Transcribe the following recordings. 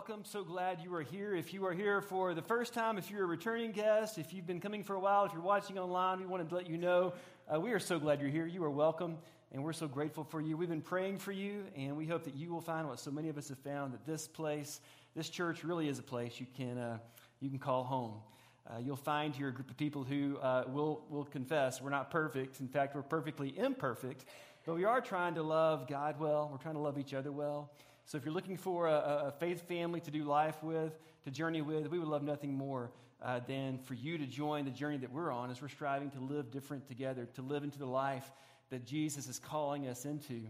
Welcome. So glad you are here. If you are here for the first time, if you're a returning guest, if you've been coming for a while, if you're watching online, we wanted to let you know uh, we are so glad you're here. You are welcome, and we're so grateful for you. We've been praying for you, and we hope that you will find what so many of us have found that this place, this church, really is a place you can, uh, you can call home. Uh, you'll find here a group of people who uh, will, will confess we're not perfect. In fact, we're perfectly imperfect, but we are trying to love God well. We're trying to love each other well. So if you're looking for a, a faith family to do life with, to journey with, we would love nothing more uh, than for you to join the journey that we're on as we're striving to live different together, to live into the life that Jesus is calling us into.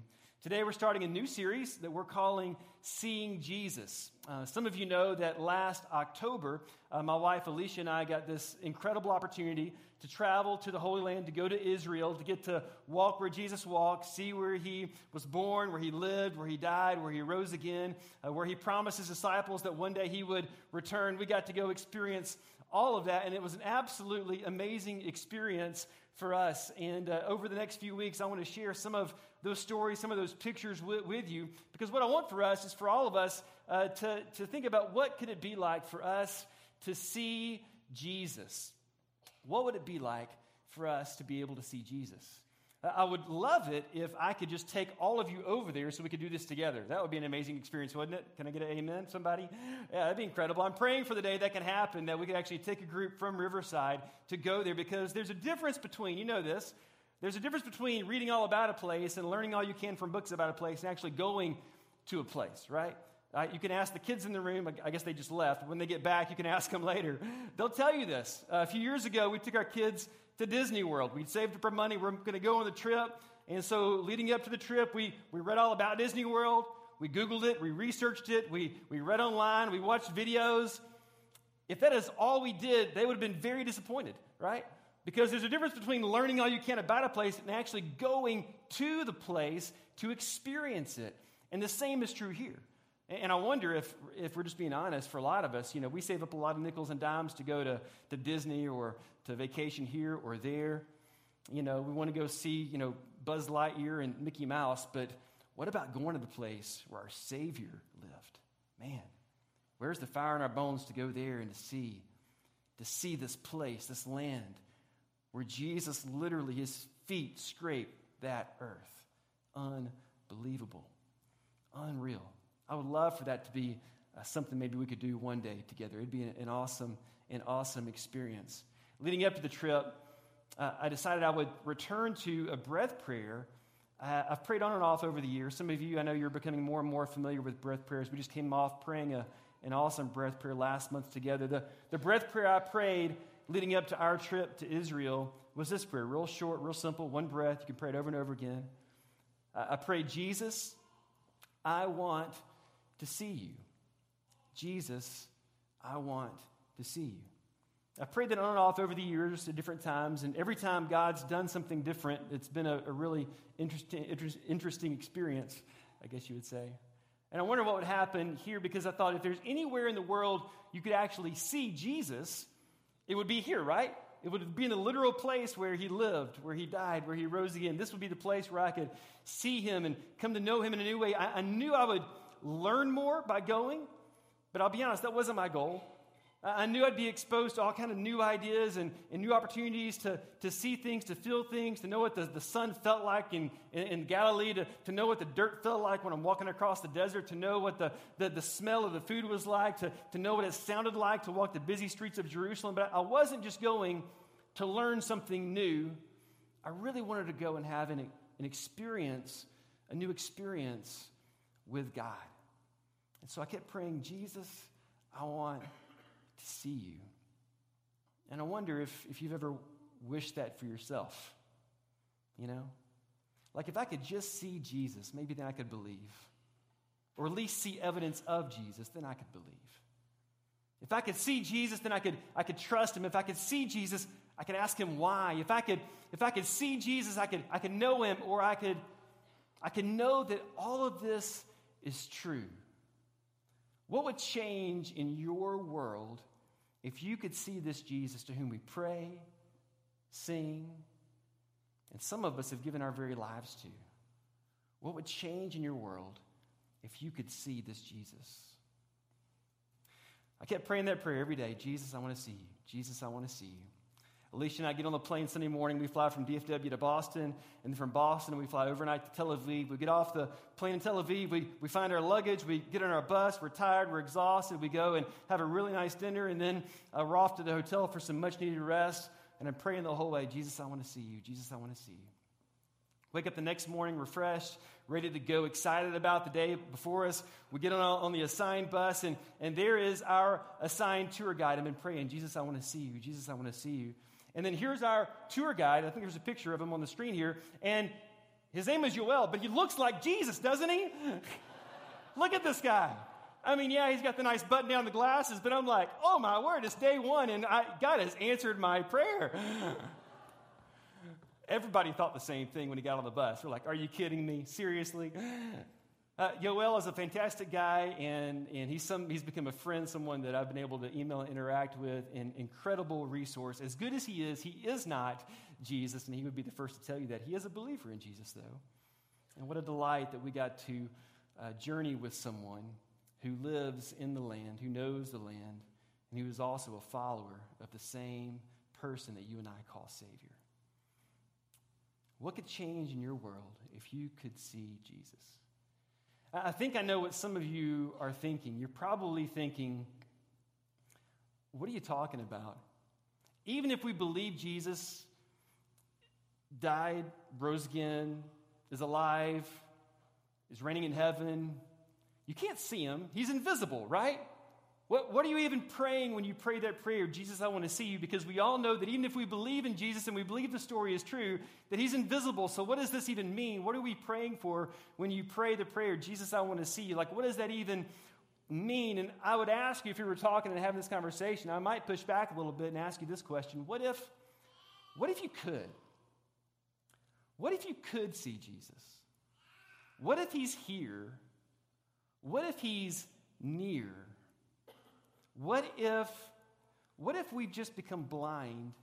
Today, we're starting a new series that we're calling Seeing Jesus. Uh, some of you know that last October, uh, my wife Alicia and I got this incredible opportunity to travel to the Holy Land, to go to Israel, to get to walk where Jesus walked, see where he was born, where he lived, where he died, where he rose again, uh, where he promised his disciples that one day he would return. We got to go experience all of that, and it was an absolutely amazing experience for us. And uh, over the next few weeks, I want to share some of those stories, some of those pictures with, with you, because what I want for us is for all of us uh, to, to think about what could it be like for us to see Jesus. What would it be like for us to be able to see Jesus? I would love it if I could just take all of you over there so we could do this together. That would be an amazing experience, wouldn't it? Can I get an amen, somebody? Yeah, that'd be incredible. I'm praying for the day that can happen, that we could actually take a group from Riverside to go there because there's a difference between, you know this, there's a difference between reading all about a place and learning all you can from books about a place and actually going to a place, right? Uh, you can ask the kids in the room. I guess they just left. When they get back, you can ask them later. They'll tell you this. Uh, a few years ago, we took our kids to Disney World. We'd saved up our money. We're going to go on the trip. And so, leading up to the trip, we, we read all about Disney World. We Googled it. We researched it. We, we read online. We watched videos. If that is all we did, they would have been very disappointed, right? Because there's a difference between learning all you can about a place and actually going to the place to experience it. And the same is true here. And I wonder if, if we're just being honest, for a lot of us, you know, we save up a lot of nickels and dimes to go to, to Disney or to vacation here or there. You know, we want to go see, you know, Buzz Lightyear and Mickey Mouse, but what about going to the place where our Savior lived? Man, where's the fire in our bones to go there and to see, to see this place, this land where Jesus literally, his feet scrape that earth? Unbelievable. Unreal. I would love for that to be uh, something maybe we could do one day together. It'd be an, an awesome, an awesome experience. Leading up to the trip, uh, I decided I would return to a breath prayer. Uh, I've prayed on and off over the years. Some of you, I know you're becoming more and more familiar with breath prayers. We just came off praying a, an awesome breath prayer last month together. The, the breath prayer I prayed leading up to our trip to Israel was this prayer real short, real simple, one breath. You can pray it over and over again. I pray, Jesus, I want to see you. Jesus, I want to see you. I've prayed that on and off over the years at different times, and every time God's done something different, it's been a, a really interesting, interesting experience, I guess you would say. And I wonder what would happen here because I thought if there's anywhere in the world you could actually see Jesus, it would be here, right? It would be in the literal place where he lived, where he died, where he rose again. This would be the place where I could see him and come to know him in a new way. I, I knew I would learn more by going, but I'll be honest, that wasn't my goal. I knew I'd be exposed to all kind of new ideas and, and new opportunities to, to see things, to feel things, to know what the, the sun felt like in, in, in, Galilee, to, to know what the dirt felt like when I'm walking across the desert, to know what the, the, the smell of the food was like, to, to know what it sounded like to walk the busy streets of Jerusalem. But I wasn't just going to learn something new. I really wanted to go and have an, an experience, a new experience with God. And so I kept praying, Jesus, I want to see you. And I wonder if, if you've ever wished that for yourself. You know? Like if I could just see Jesus, maybe then I could believe. Or at least see evidence of Jesus, then I could believe. If I could see Jesus, then I could, I could trust him. If I could see Jesus, I could ask him why. If I could, if I could see Jesus, I could, I could know him, or I could, I could know that all of this is true. What would change in your world if you could see this Jesus to whom we pray, sing, and some of us have given our very lives to? What would change in your world if you could see this Jesus? I kept praying that prayer every day Jesus, I want to see you. Jesus, I want to see you. Alicia and I get on the plane Sunday morning. We fly from DFW to Boston, and from Boston, we fly overnight to Tel Aviv. We get off the plane in Tel Aviv. We, we find our luggage. We get on our bus. We're tired. We're exhausted. We go and have a really nice dinner, and then uh, we're off to the hotel for some much needed rest. And I'm praying the whole way Jesus, I want to see you. Jesus, I want to see you. Wake up the next morning refreshed, ready to go, excited about the day before us. We get on, on the assigned bus, and, and there is our assigned tour guide. I've been praying, Jesus, I want to see you. Jesus, I want to see you. And then here's our tour guide. I think there's a picture of him on the screen here. And his name is Joel, but he looks like Jesus, doesn't he? Look at this guy. I mean, yeah, he's got the nice button down the glasses, but I'm like, oh my word, it's day one, and I, God has answered my prayer. Everybody thought the same thing when he got on the bus. We're like, are you kidding me? Seriously? Uh, Yoel is a fantastic guy, and, and he's, some, he's become a friend, someone that I've been able to email and interact with, an incredible resource. As good as he is, he is not Jesus, and he would be the first to tell you that. He is a believer in Jesus, though. And what a delight that we got to uh, journey with someone who lives in the land, who knows the land, and who is also a follower of the same person that you and I call Savior. What could change in your world if you could see Jesus? I think I know what some of you are thinking. You're probably thinking, what are you talking about? Even if we believe Jesus died, rose again, is alive, is reigning in heaven, you can't see him. He's invisible, right? What, what are you even praying when you pray that prayer, Jesus, I want to see you? Because we all know that even if we believe in Jesus and we believe the story is true, that he's invisible. So, what does this even mean? What are we praying for when you pray the prayer, Jesus, I want to see you? Like, what does that even mean? And I would ask you, if you were talking and having this conversation, I might push back a little bit and ask you this question What if, what if you could? What if you could see Jesus? What if he's here? What if he's near? What if, what if we just become blind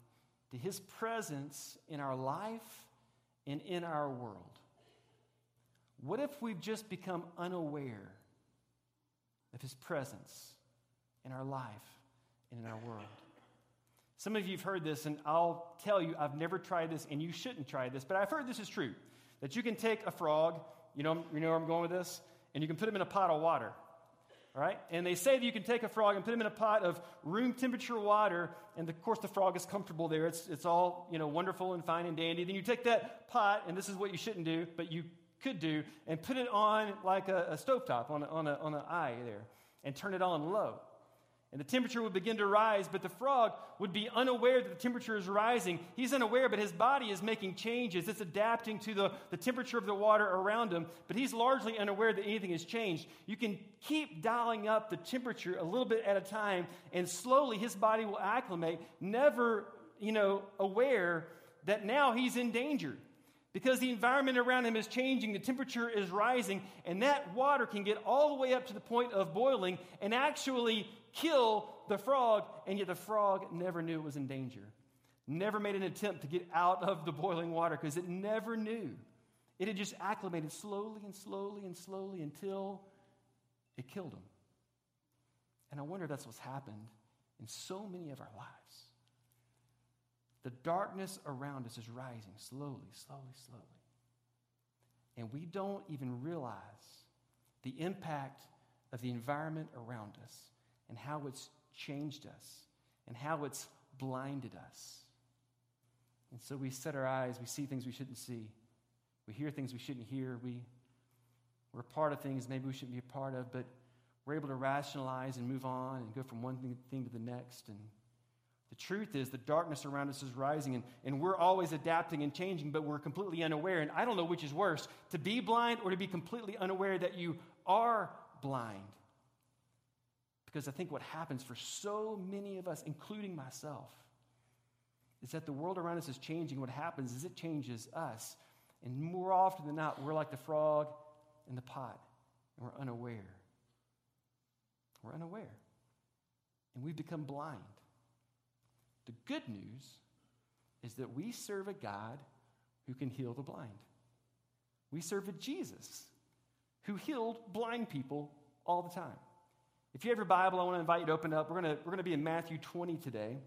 to his presence in our life and in our world? What if we've just become unaware of his presence in our life and in our world? Some of you have heard this, and I'll tell you, I've never tried this, and you shouldn't try this, but I've heard this is true that you can take a frog, you know, you know where I'm going with this, and you can put him in a pot of water right? And they say that you can take a frog and put him in a pot of room temperature water, and of course the frog is comfortable there. It's, it's all you know wonderful and fine and dandy. Then you take that pot, and this is what you shouldn't do, but you could do, and put it on like a, a stovetop on, a, on, a, on an eye there, and turn it on low. And the temperature would begin to rise, but the frog would be unaware that the temperature is rising. He's unaware, but his body is making changes. It's adapting to the, the temperature of the water around him, but he's largely unaware that anything has changed. You can keep dialing up the temperature a little bit at a time, and slowly his body will acclimate, never, you know, aware that now he's in danger because the environment around him is changing, the temperature is rising, and that water can get all the way up to the point of boiling and actually kill the frog, and yet the frog never knew it was in danger. Never made an attempt to get out of the boiling water because it never knew. It had just acclimated slowly and slowly and slowly until it killed him. And I wonder if that's what's happened in so many of our lives. The darkness around us is rising slowly, slowly, slowly. And we don't even realize the impact of the environment around us and how it's changed us and how it's blinded us. And so we set our eyes, we see things we shouldn't see, we hear things we shouldn't hear, we, we're part of things maybe we shouldn't be a part of, but we're able to rationalize and move on and go from one thing, thing to the next. And the truth is, the darkness around us is rising, and, and we're always adapting and changing, but we're completely unaware. And I don't know which is worse to be blind or to be completely unaware that you are blind. Because I think what happens for so many of us, including myself, is that the world around us is changing. What happens is it changes us. And more often than not, we're like the frog in the pot, and we're unaware. We're unaware. And we become blind. The good news is that we serve a God who can heal the blind. We serve a Jesus who healed blind people all the time. If you have your Bible, I want to invite you to open up. We're going to, we're going to be in Matthew 20 today.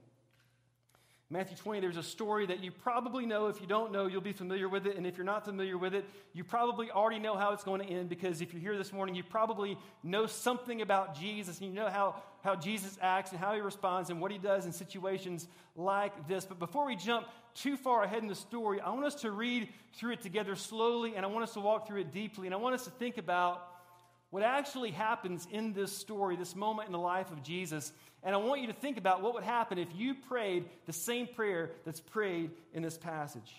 Matthew 20, there's a story that you probably know. If you don't know, you'll be familiar with it. And if you're not familiar with it, you probably already know how it's going to end because if you're here this morning, you probably know something about Jesus and you know how, how Jesus acts and how he responds and what he does in situations like this. But before we jump too far ahead in the story, I want us to read through it together slowly and I want us to walk through it deeply. And I want us to think about what actually happens in this story, this moment in the life of Jesus. And I want you to think about what would happen if you prayed the same prayer that's prayed in this passage.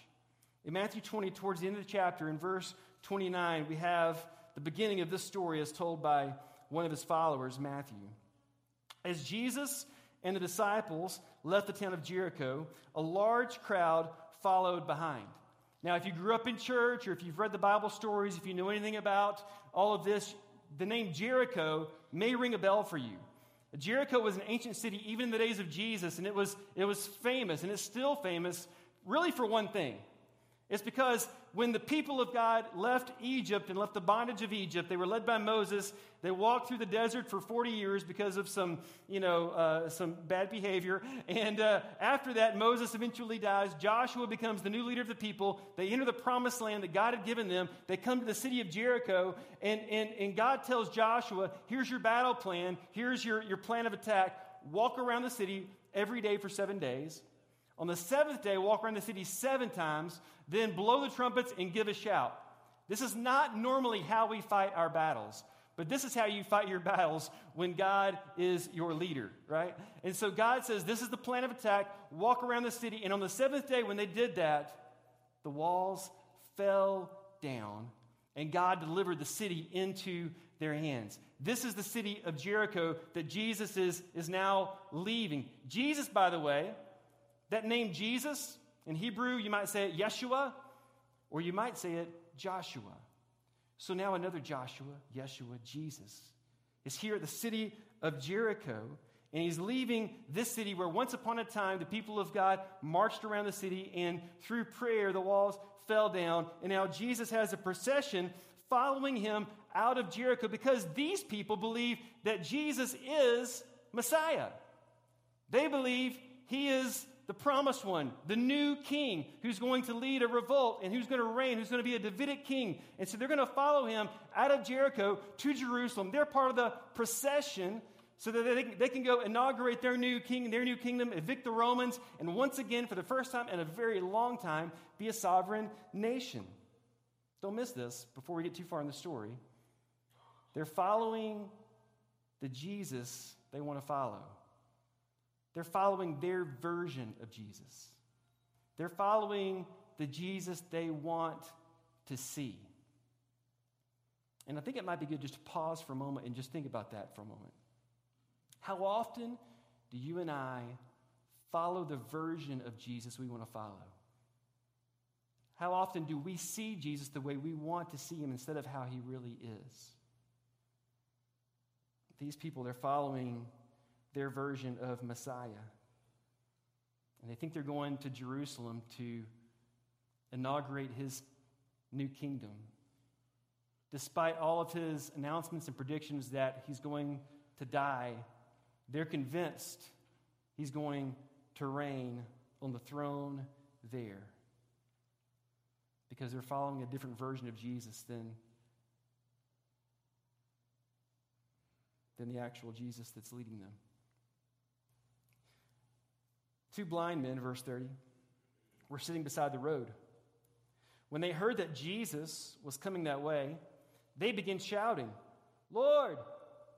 In Matthew 20, towards the end of the chapter, in verse 29, we have the beginning of this story as told by one of his followers, Matthew. As Jesus and the disciples left the town of Jericho, a large crowd followed behind. Now, if you grew up in church or if you've read the Bible stories, if you know anything about all of this, the name Jericho may ring a bell for you. Jericho was an ancient city even in the days of Jesus, and it was, it was famous, and it's still famous, really for one thing. It's because when the people of God left Egypt and left the bondage of Egypt, they were led by Moses. They walked through the desert for 40 years because of some, you know, uh, some bad behavior. And uh, after that, Moses eventually dies. Joshua becomes the new leader of the people. They enter the promised land that God had given them. They come to the city of Jericho, and, and, and God tells Joshua, here's your battle plan. Here's your, your plan of attack. Walk around the city every day for seven days. On the seventh day, walk around the city seven times, then blow the trumpets and give a shout. This is not normally how we fight our battles, but this is how you fight your battles when God is your leader, right? And so God says, This is the plan of attack. Walk around the city. And on the seventh day, when they did that, the walls fell down, and God delivered the city into their hands. This is the city of Jericho that Jesus is, is now leaving. Jesus, by the way, that name Jesus, in Hebrew, you might say it Yeshua, or you might say it Joshua. So now another Joshua, Yeshua, Jesus, is here at the city of Jericho, and he's leaving this city where once upon a time the people of God marched around the city, and through prayer the walls fell down. And now Jesus has a procession following him out of Jericho because these people believe that Jesus is Messiah. They believe he is the promised one, the new king who's going to lead a revolt and who's going to reign, who's going to be a Davidic king. And so they're going to follow him out of Jericho to Jerusalem. They're part of the procession so that they, they can go inaugurate their new king, their new kingdom, evict the Romans, and once again, for the first time in a very long time, be a sovereign nation. Don't miss this before we get too far in the story. They're following the Jesus they want to follow. They're following their version of Jesus. They're following the Jesus they want to see. And I think it might be good just to pause for a moment and just think about that for a moment. How often do you and I follow the version of Jesus we want to follow? How often do we see Jesus the way we want to see him instead of how he really is? These people, they're following their version of Messiah. And they think they're going to Jerusalem to inaugurate his new kingdom. Despite all of his announcements and predictions that he's going to die, they're convinced he's going to reign on the throne there because they're following a different version of Jesus than, than the actual Jesus that's leading them. Two blind men, verse 30, were sitting beside the road. When they heard that Jesus was coming that way, they began shouting, Lord,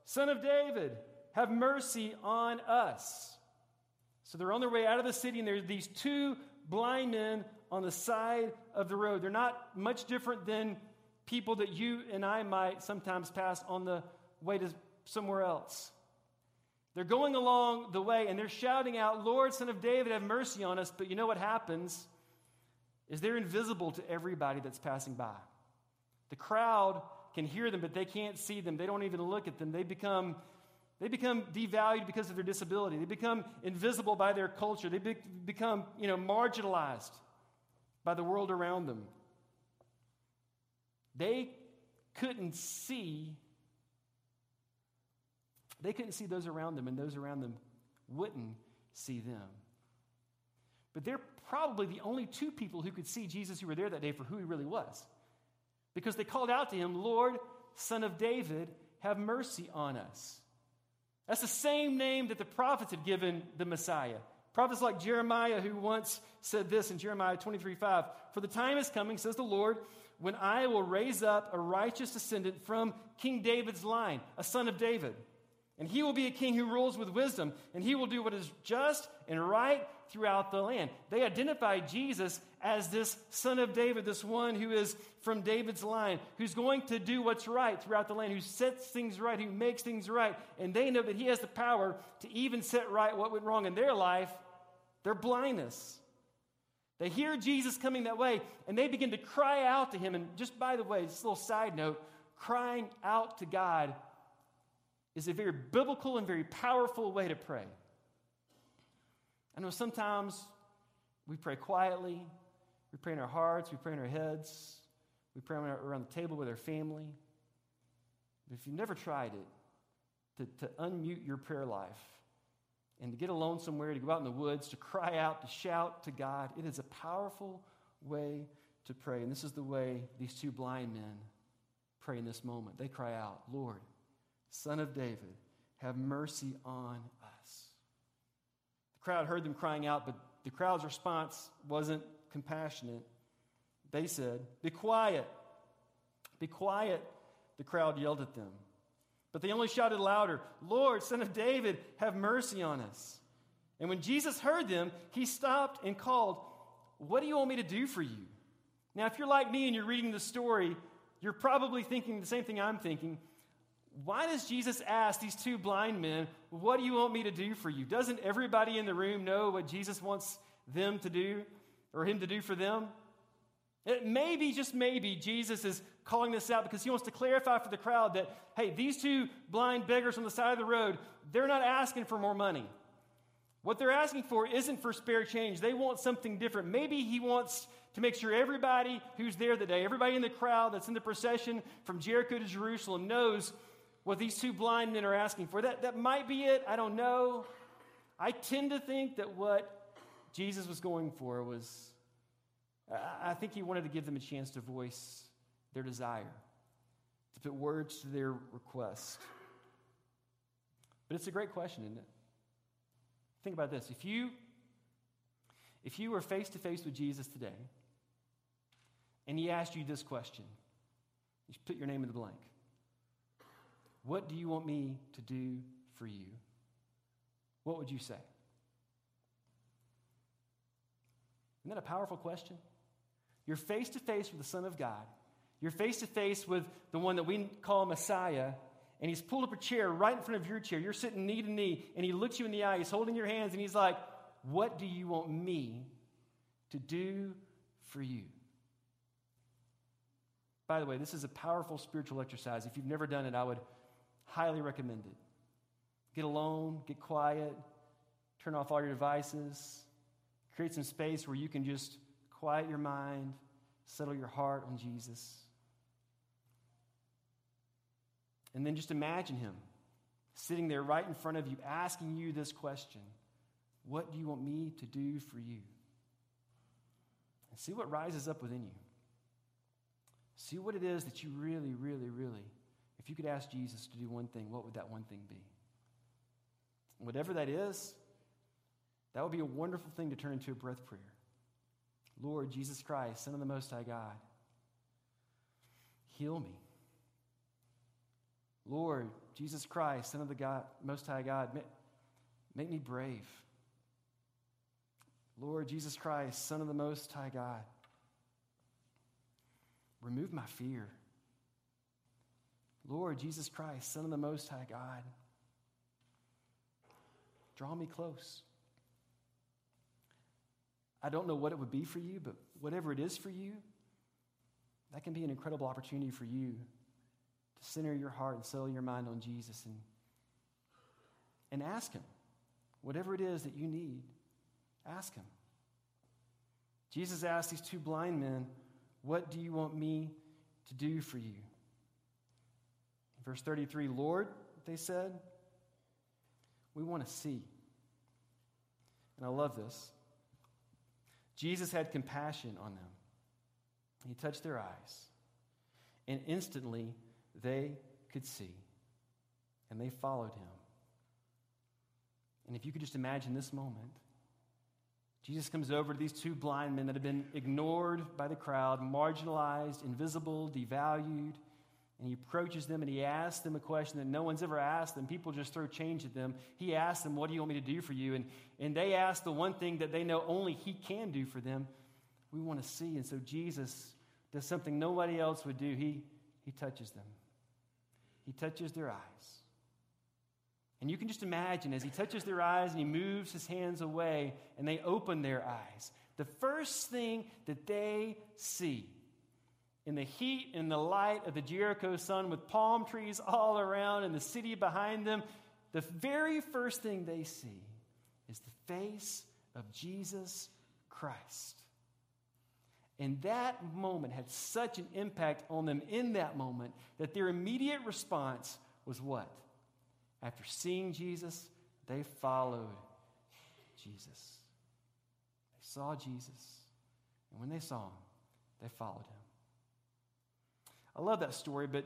Son of David, have mercy on us. So they're on their way out of the city, and there's these two blind men on the side of the road. They're not much different than people that you and I might sometimes pass on the way to somewhere else. They're going along the way and they're shouting out, Lord, Son of David, have mercy on us. But you know what happens? Is they're invisible to everybody that's passing by. The crowd can hear them, but they can't see them. They don't even look at them. They become, they become devalued because of their disability. They become invisible by their culture. They be, become you know, marginalized by the world around them. They couldn't see They couldn't see those around them, and those around them wouldn't see them. But they're probably the only two people who could see Jesus who were there that day for who he really was. Because they called out to him, Lord, Son of David, have mercy on us. That's the same name that the prophets had given the Messiah. Prophets like Jeremiah, who once said this in Jeremiah 23 5 For the time is coming, says the Lord, when I will raise up a righteous descendant from King David's line, a son of David. And he will be a king who rules with wisdom, and he will do what is just and right throughout the land. They identify Jesus as this son of David, this one who is from David's line, who's going to do what's right throughout the land, who sets things right, who makes things right. And they know that he has the power to even set right what went wrong in their life, their blindness. They hear Jesus coming that way, and they begin to cry out to him. And just by the way, just a little side note crying out to God is a very biblical and very powerful way to pray. I know sometimes we pray quietly, we pray in our hearts, we pray in our heads, we pray around the table with our family. But if you've never tried it, to, to unmute your prayer life and to get alone somewhere, to go out in the woods, to cry out, to shout to God, it is a powerful way to pray. And this is the way these two blind men pray in this moment. They cry out, Lord, Son of David, have mercy on us. The crowd heard them crying out, but the crowd's response wasn't compassionate. They said, Be quiet. Be quiet. The crowd yelled at them. But they only shouted louder, Lord, Son of David, have mercy on us. And when Jesus heard them, he stopped and called, What do you want me to do for you? Now, if you're like me and you're reading the story, you're probably thinking the same thing I'm thinking why does Jesus ask these two blind men, What do you want me to do for you? Doesn't everybody in the room know what Jesus wants them to do or him to do for them? It maybe, just maybe, Jesus is calling this out because he wants to clarify for the crowd that, hey, these two blind beggars on the side of the road, they're not asking for more money. What they're asking for isn't for spare change. They want something different. Maybe he wants to make sure everybody who's there that day, everybody in the crowd that's in the procession from Jericho to Jerusalem, knows what these two blind men are asking for. That, that might be it. I don't know. I tend to think that what Jesus was going for was, I think he wanted to give them a chance to voice their desire, to put words to their request. But it's a great question, isn't it? Think about this. If you if you were face to face with Jesus today and he asked you this question, you should put your name in the blank. What do you want me to do for you? What would you say? Isn't that a powerful question? You're face to face with the Son of God. You're face to face with the one that we call Messiah, and he's pulled up a chair right in front of your chair. You're sitting knee to knee, and he looks you in the eye. He's holding your hands, and he's like, What do you want me to do for you? By the way, this is a powerful spiritual exercise. If you've never done it, I would Highly recommended. Get alone, get quiet, turn off all your devices, create some space where you can just quiet your mind, settle your heart on Jesus. And then just imagine him sitting there right in front of you, asking you this question What do you want me to do for you? And see what rises up within you. See what it is that you really, really, really if you could ask Jesus to do one thing, what would that one thing be? Whatever that is, that would be a wonderful thing to turn into a breath prayer. Lord Jesus Christ, Son of the Most High God, heal me. Lord Jesus Christ, Son of the God, Most High God, make, make me brave. Lord Jesus Christ, Son of the Most High God, remove my fear. Lord Jesus Christ, Son of the Most High God, draw me close. I don't know what it would be for you, but whatever it is for you, that can be an incredible opportunity for you to center your heart and settle your mind on Jesus and, and ask Him. Whatever it is that you need, ask Him. Jesus asked these two blind men, What do you want me to do for you? Verse 33 Lord, they said, We want to see. And I love this. Jesus had compassion on them. He touched their eyes, and instantly they could see, and they followed him. And if you could just imagine this moment, Jesus comes over to these two blind men that have been ignored by the crowd, marginalized, invisible, devalued. And he approaches them and he asks them a question that no one's ever asked them. People just throw change at them. He asks them, What do you want me to do for you? And, and they ask the one thing that they know only he can do for them. We want to see. And so Jesus does something nobody else would do. He, he touches them, he touches their eyes. And you can just imagine as he touches their eyes and he moves his hands away and they open their eyes, the first thing that they see in the heat and the light of the Jericho sun with palm trees all around and the city behind them, the very first thing they see is the face of Jesus Christ. And that moment had such an impact on them in that moment that their immediate response was what? After seeing Jesus, they followed Jesus. They saw Jesus, and when they saw him, they followed him. I love that story, but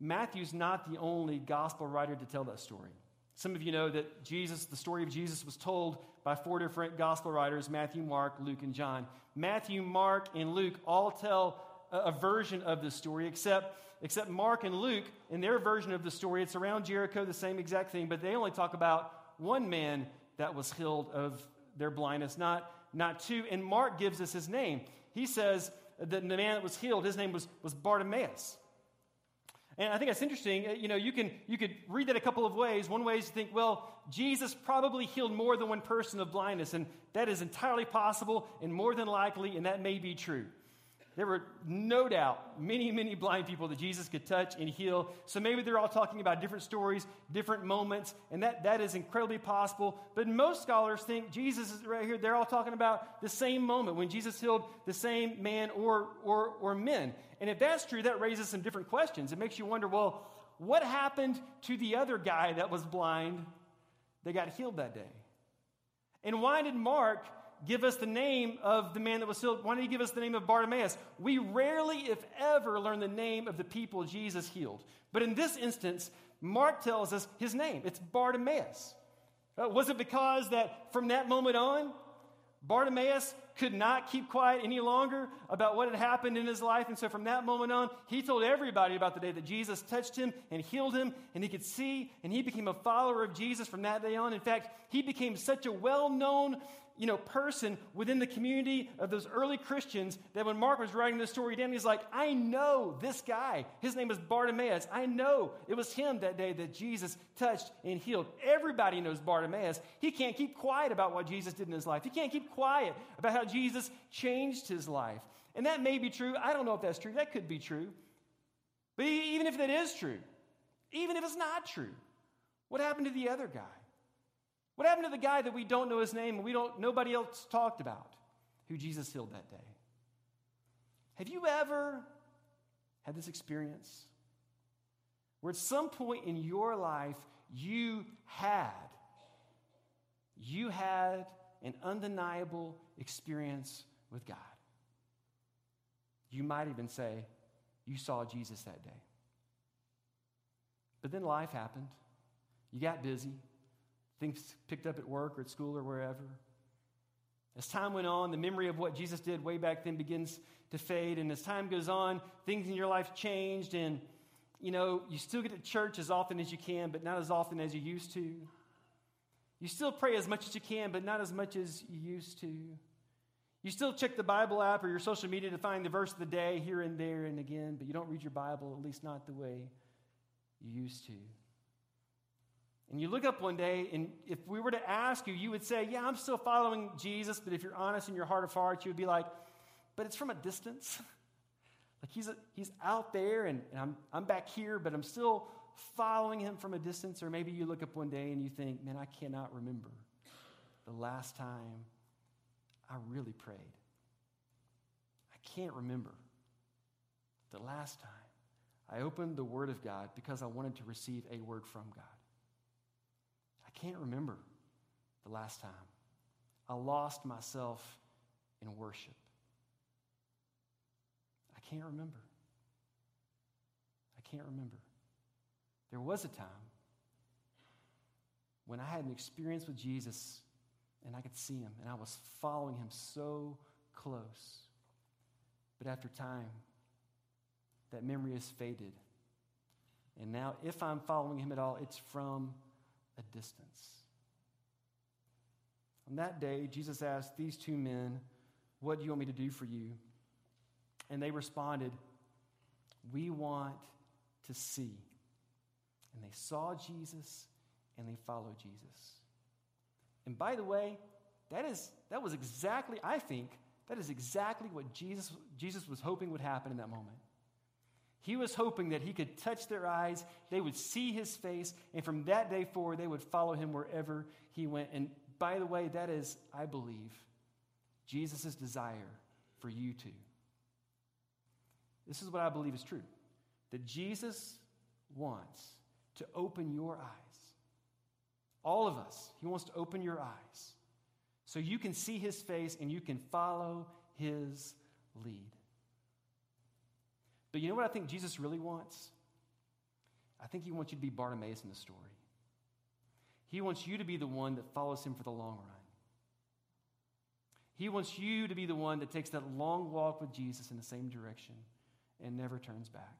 Matthew's not the only gospel writer to tell that story. Some of you know that Jesus, the story of Jesus, was told by four different gospel writers Matthew, Mark, Luke, and John. Matthew, Mark, and Luke all tell a, version of the story, except except Mark and Luke, in their version of the story, it's around Jericho, the same exact thing, but they only talk about one man that was healed of their blindness, not, not two. And Mark gives us his name. He says that the man that was healed, his name was, was Bartimaeus. And I think that's interesting. Uh, you know, you can you could read that a couple of ways. One way is to think, well, Jesus probably healed more than one person of blindness, and that is entirely possible and more than likely, and that may be true. There were no doubt many, many blind people that Jesus could touch and heal. So maybe they're all talking about different stories, different moments, and that, that is incredibly possible. But most scholars think Jesus is right here. They're all talking about the same moment when Jesus healed the same man or, or, or men. And if that's true, that raises some different questions. It makes you wonder well, what happened to the other guy that was blind that got healed that day? And why did Mark give us the name of the man that was healed? Why did he give us the name of Bartimaeus? We rarely, if ever, learn the name of the people Jesus healed. But in this instance, Mark tells us his name. It's Bartimaeus. Uh, was it because that from that moment on, Bartimaeus could not keep quiet any longer about what had happened in his life. And so from that moment on, he told everybody about the day that Jesus touched him and healed him, and he could see, and he became a follower of Jesus from that day on. In fact, he became such a well known you know, person within the community of those early Christians that when Mark was writing this story down, he's like, I know this guy. His name is Bartimaeus. I know it was him that day that Jesus touched and healed. Everybody knows Bartimaeus. He can't keep quiet about what Jesus did in his life. He can't keep quiet about how Jesus changed his life. And that may be true. I don't know if that's true. That could be true. But even if that is true, even if it's not true, what happened to the other guy? What happened to the guy that we don't know his name and we don't nobody else talked about who Jesus healed that day? Have you ever had this experience where at some point in your life you had you had an undeniable experience with God? You might even say you saw Jesus that day. But then life happened. You got busy things picked up at work or at school or wherever. As time went on, the memory of what Jesus did way back then begins to fade. And as time goes on, things in your life changed. And, you know, you still get to church as often as you can, but not as often as you used to. You still pray as much as you can, but not as much as you used to. You still check the Bible app or your social media to find the verse of the day here and there and again, but you don't read your Bible, at least not the way you used to. And you look up one day, and if we were to ask you, you would say, Yeah, I'm still following Jesus. But if you're honest in your heart of hearts, you would be like, But it's from a distance. like he's, a, he's out there, and, and I'm, I'm back here, but I'm still following him from a distance. Or maybe you look up one day and you think, Man, I cannot remember the last time I really prayed. I can't remember the last time I opened the Word of God because I wanted to receive a word from God. Can't remember the last time I lost myself in worship. I can't remember. I can't remember. There was a time when I had an experience with Jesus and I could see him and I was following him so close. But after time, that memory has faded. And now, if I'm following him at all, it's from a distance. On that day, Jesus asked these two men, What do you want me to do for you? And they responded, We want to see. And they saw Jesus and they followed Jesus. And by the way, that, is, that was exactly, I think, that is exactly what Jesus, Jesus was hoping would happen in that moment. He was hoping that he could touch their eyes, they would see his face, and from that day forward, they would follow him wherever he went. And by the way, that is, I believe, Jesus' desire for you too. This is what I believe is true that Jesus wants to open your eyes. All of us, he wants to open your eyes so you can see his face and you can follow his lead. But you know what I think Jesus really wants? I think he wants you to be Bartimaeus in the story. He wants you to be the one that follows him for the long run. He wants you to be the one that takes that long walk with Jesus in the same direction and never turns back.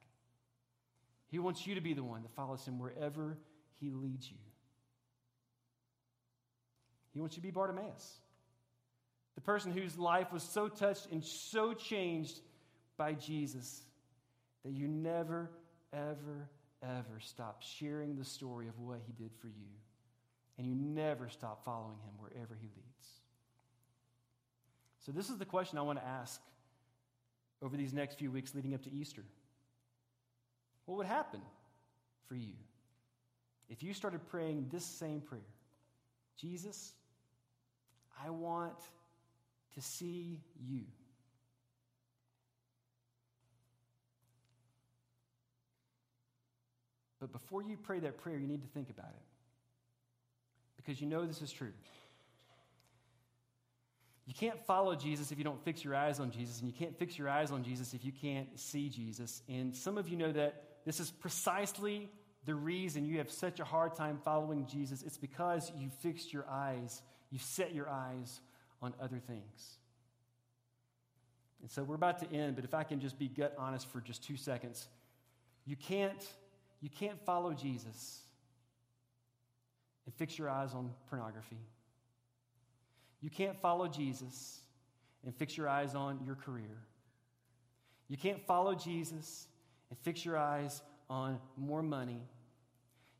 He wants you to be the one that follows him wherever he leads you. He wants you to be Bartimaeus, the person whose life was so touched and so changed by Jesus that you never, ever, ever stop sharing the story of what he did for you. And you never stop following him wherever he leads. So, this is the question I want to ask over these next few weeks leading up to Easter. What would happen for you if you started praying this same prayer? Jesus, I want to see you. But before you pray that prayer, you need to think about it. Because you know this is true. You can't follow Jesus if you don't fix your eyes on Jesus, and you can't fix your eyes on Jesus if you can't see Jesus. And some of you know that this is precisely the reason you have such a hard time following Jesus. It's because you fixed your eyes, you set your eyes on other things. And so we're about to end, but if I can just be gut honest for just two seconds, you can't you can't follow Jesus and fix your eyes on pornography. You can't follow Jesus and fix your eyes on your career. You can't follow Jesus and fix your eyes on more money.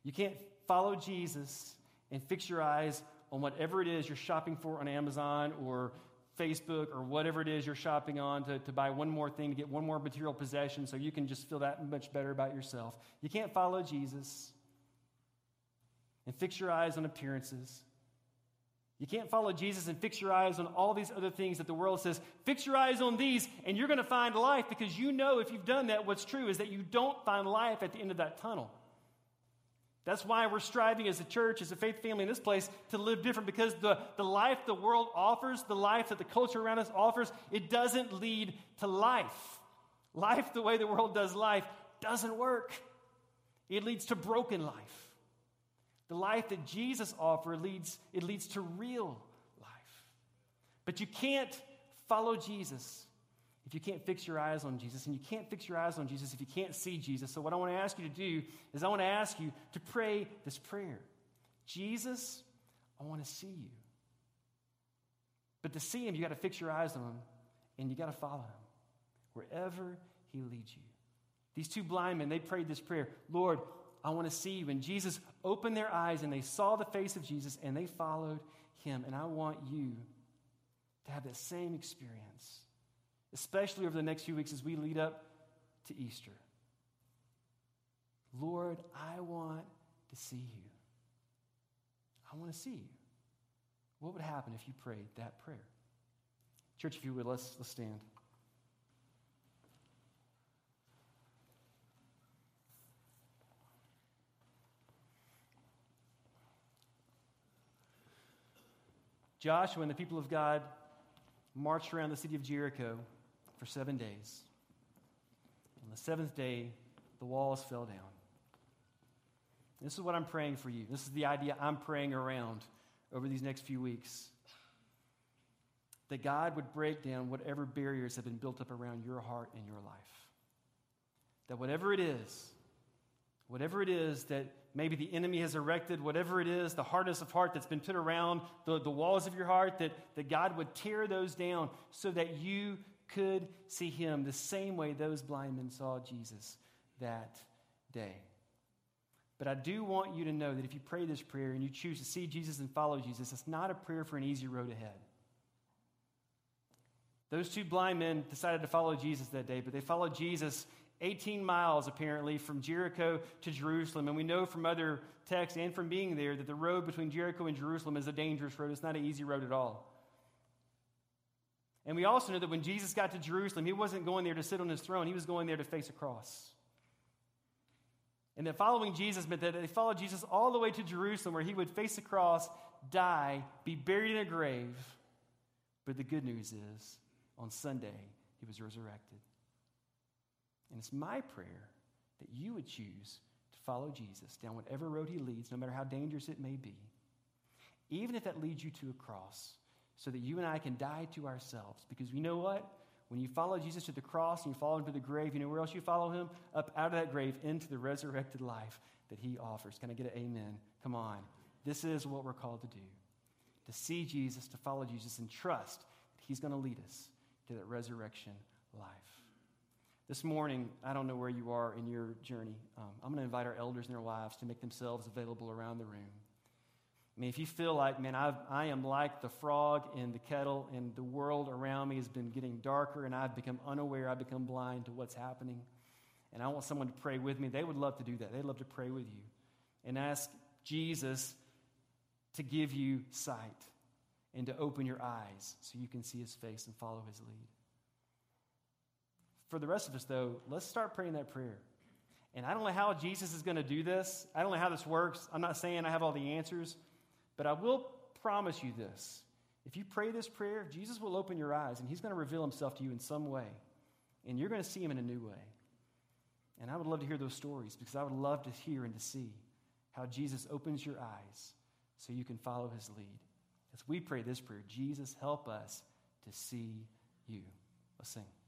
You can't follow Jesus and fix your eyes on whatever it is you're shopping for on Amazon or Facebook or whatever it is you're shopping on to, to buy one more thing, to get one more material possession so you can just feel that much better about yourself. You can't follow Jesus and fix your eyes on appearances. You can't follow Jesus and fix your eyes on all these other things that the world says, fix your eyes on these and you're going to find life because you know if you've done that, what's true is that you don't find life at the end of that tunnel. That's why we're striving as a church, as a faith family in this place, to live different because the, the life the world offers, the life that the culture around us offers, it doesn't lead to life. Life, the way the world does life, doesn't work. It leads to broken life. The life that Jesus offers leads, it leads to real life. But you can't follow Jesus if you can't fix your eyes on Jesus, and you can't fix your eyes on Jesus if you can't see Jesus. So, what I want to ask you to do is, I want to ask you to pray this prayer Jesus, I want to see you. But to see him, you got to fix your eyes on him, and you got to follow him wherever he leads you. These two blind men, they prayed this prayer Lord, I want to see you. And Jesus opened their eyes, and they saw the face of Jesus, and they followed him. And I want you to have that same experience especially over the next few weeks as we lead up to Easter. Lord, I want to see you. I want to see you. What would happen if you prayed that prayer? Church, if you would, let's, let's stand. Joshua and the people of God marched around the city of Jericho for seven days. On the seventh day, the walls fell down. This is what I'm praying for you. This is the idea I'm praying around over these next few weeks. That God would break down whatever barriers have been built up around your heart and your life. That whatever it is, whatever it is that maybe the enemy has erected, whatever it is, the hardness of heart that's been put around the, the walls of your heart, that, that God would tear those down so that you could see him the same way those blind men saw Jesus that day. But I do want you to know that if you pray this prayer and you choose to see Jesus and follow Jesus, it's not a prayer for an easy road ahead. Those two blind men decided to follow Jesus that day, but they followed Jesus 18 miles apparently from Jericho to Jerusalem. And we know from other texts and from being there that the road between Jericho and Jerusalem is a dangerous road. It's not an easy road at all. And we also know that when Jesus got to Jerusalem, he wasn't going there to sit on his throne, he was going there to face a cross. And that following Jesus meant that they followed Jesus all the way to Jerusalem, where he would face a cross, die, be buried in a grave. But the good news is, on Sunday, he was resurrected. And it's my prayer that you would choose to follow Jesus down whatever road he leads, no matter how dangerous it may be, even if that leads you to a cross, so that you and I can die to ourselves. Because you know what? When you follow Jesus to the cross and you follow him to the grave, you know where else you follow him? Up out of that grave into the resurrected life that he offers. Can I get an amen? Come on. This is what we're called to do to see Jesus, to follow Jesus, and trust that he's going to lead us to that resurrection life. This morning, I don't know where you are in your journey. Um, I'm going to invite our elders and their wives to make themselves available around the room. I mean, if you feel like, man, I've, I am like the frog in the kettle, and the world around me has been getting darker, and I've become unaware, I've become blind to what's happening, and I want someone to pray with me, they would love to do that. They'd love to pray with you and ask Jesus to give you sight and to open your eyes so you can see his face and follow his lead. For the rest of us, though, let's start praying that prayer. And I don't know how Jesus is going to do this. I don't know how this works. I'm not saying I have all the answers. But I will promise you this. If you pray this prayer, Jesus will open your eyes and he's going to reveal himself to you in some way. And you're going to see him in a new way. And I would love to hear those stories because I would love to hear and to see how Jesus opens your eyes so you can follow his lead. As we pray this prayer, Jesus, help us to see you. Let's sing.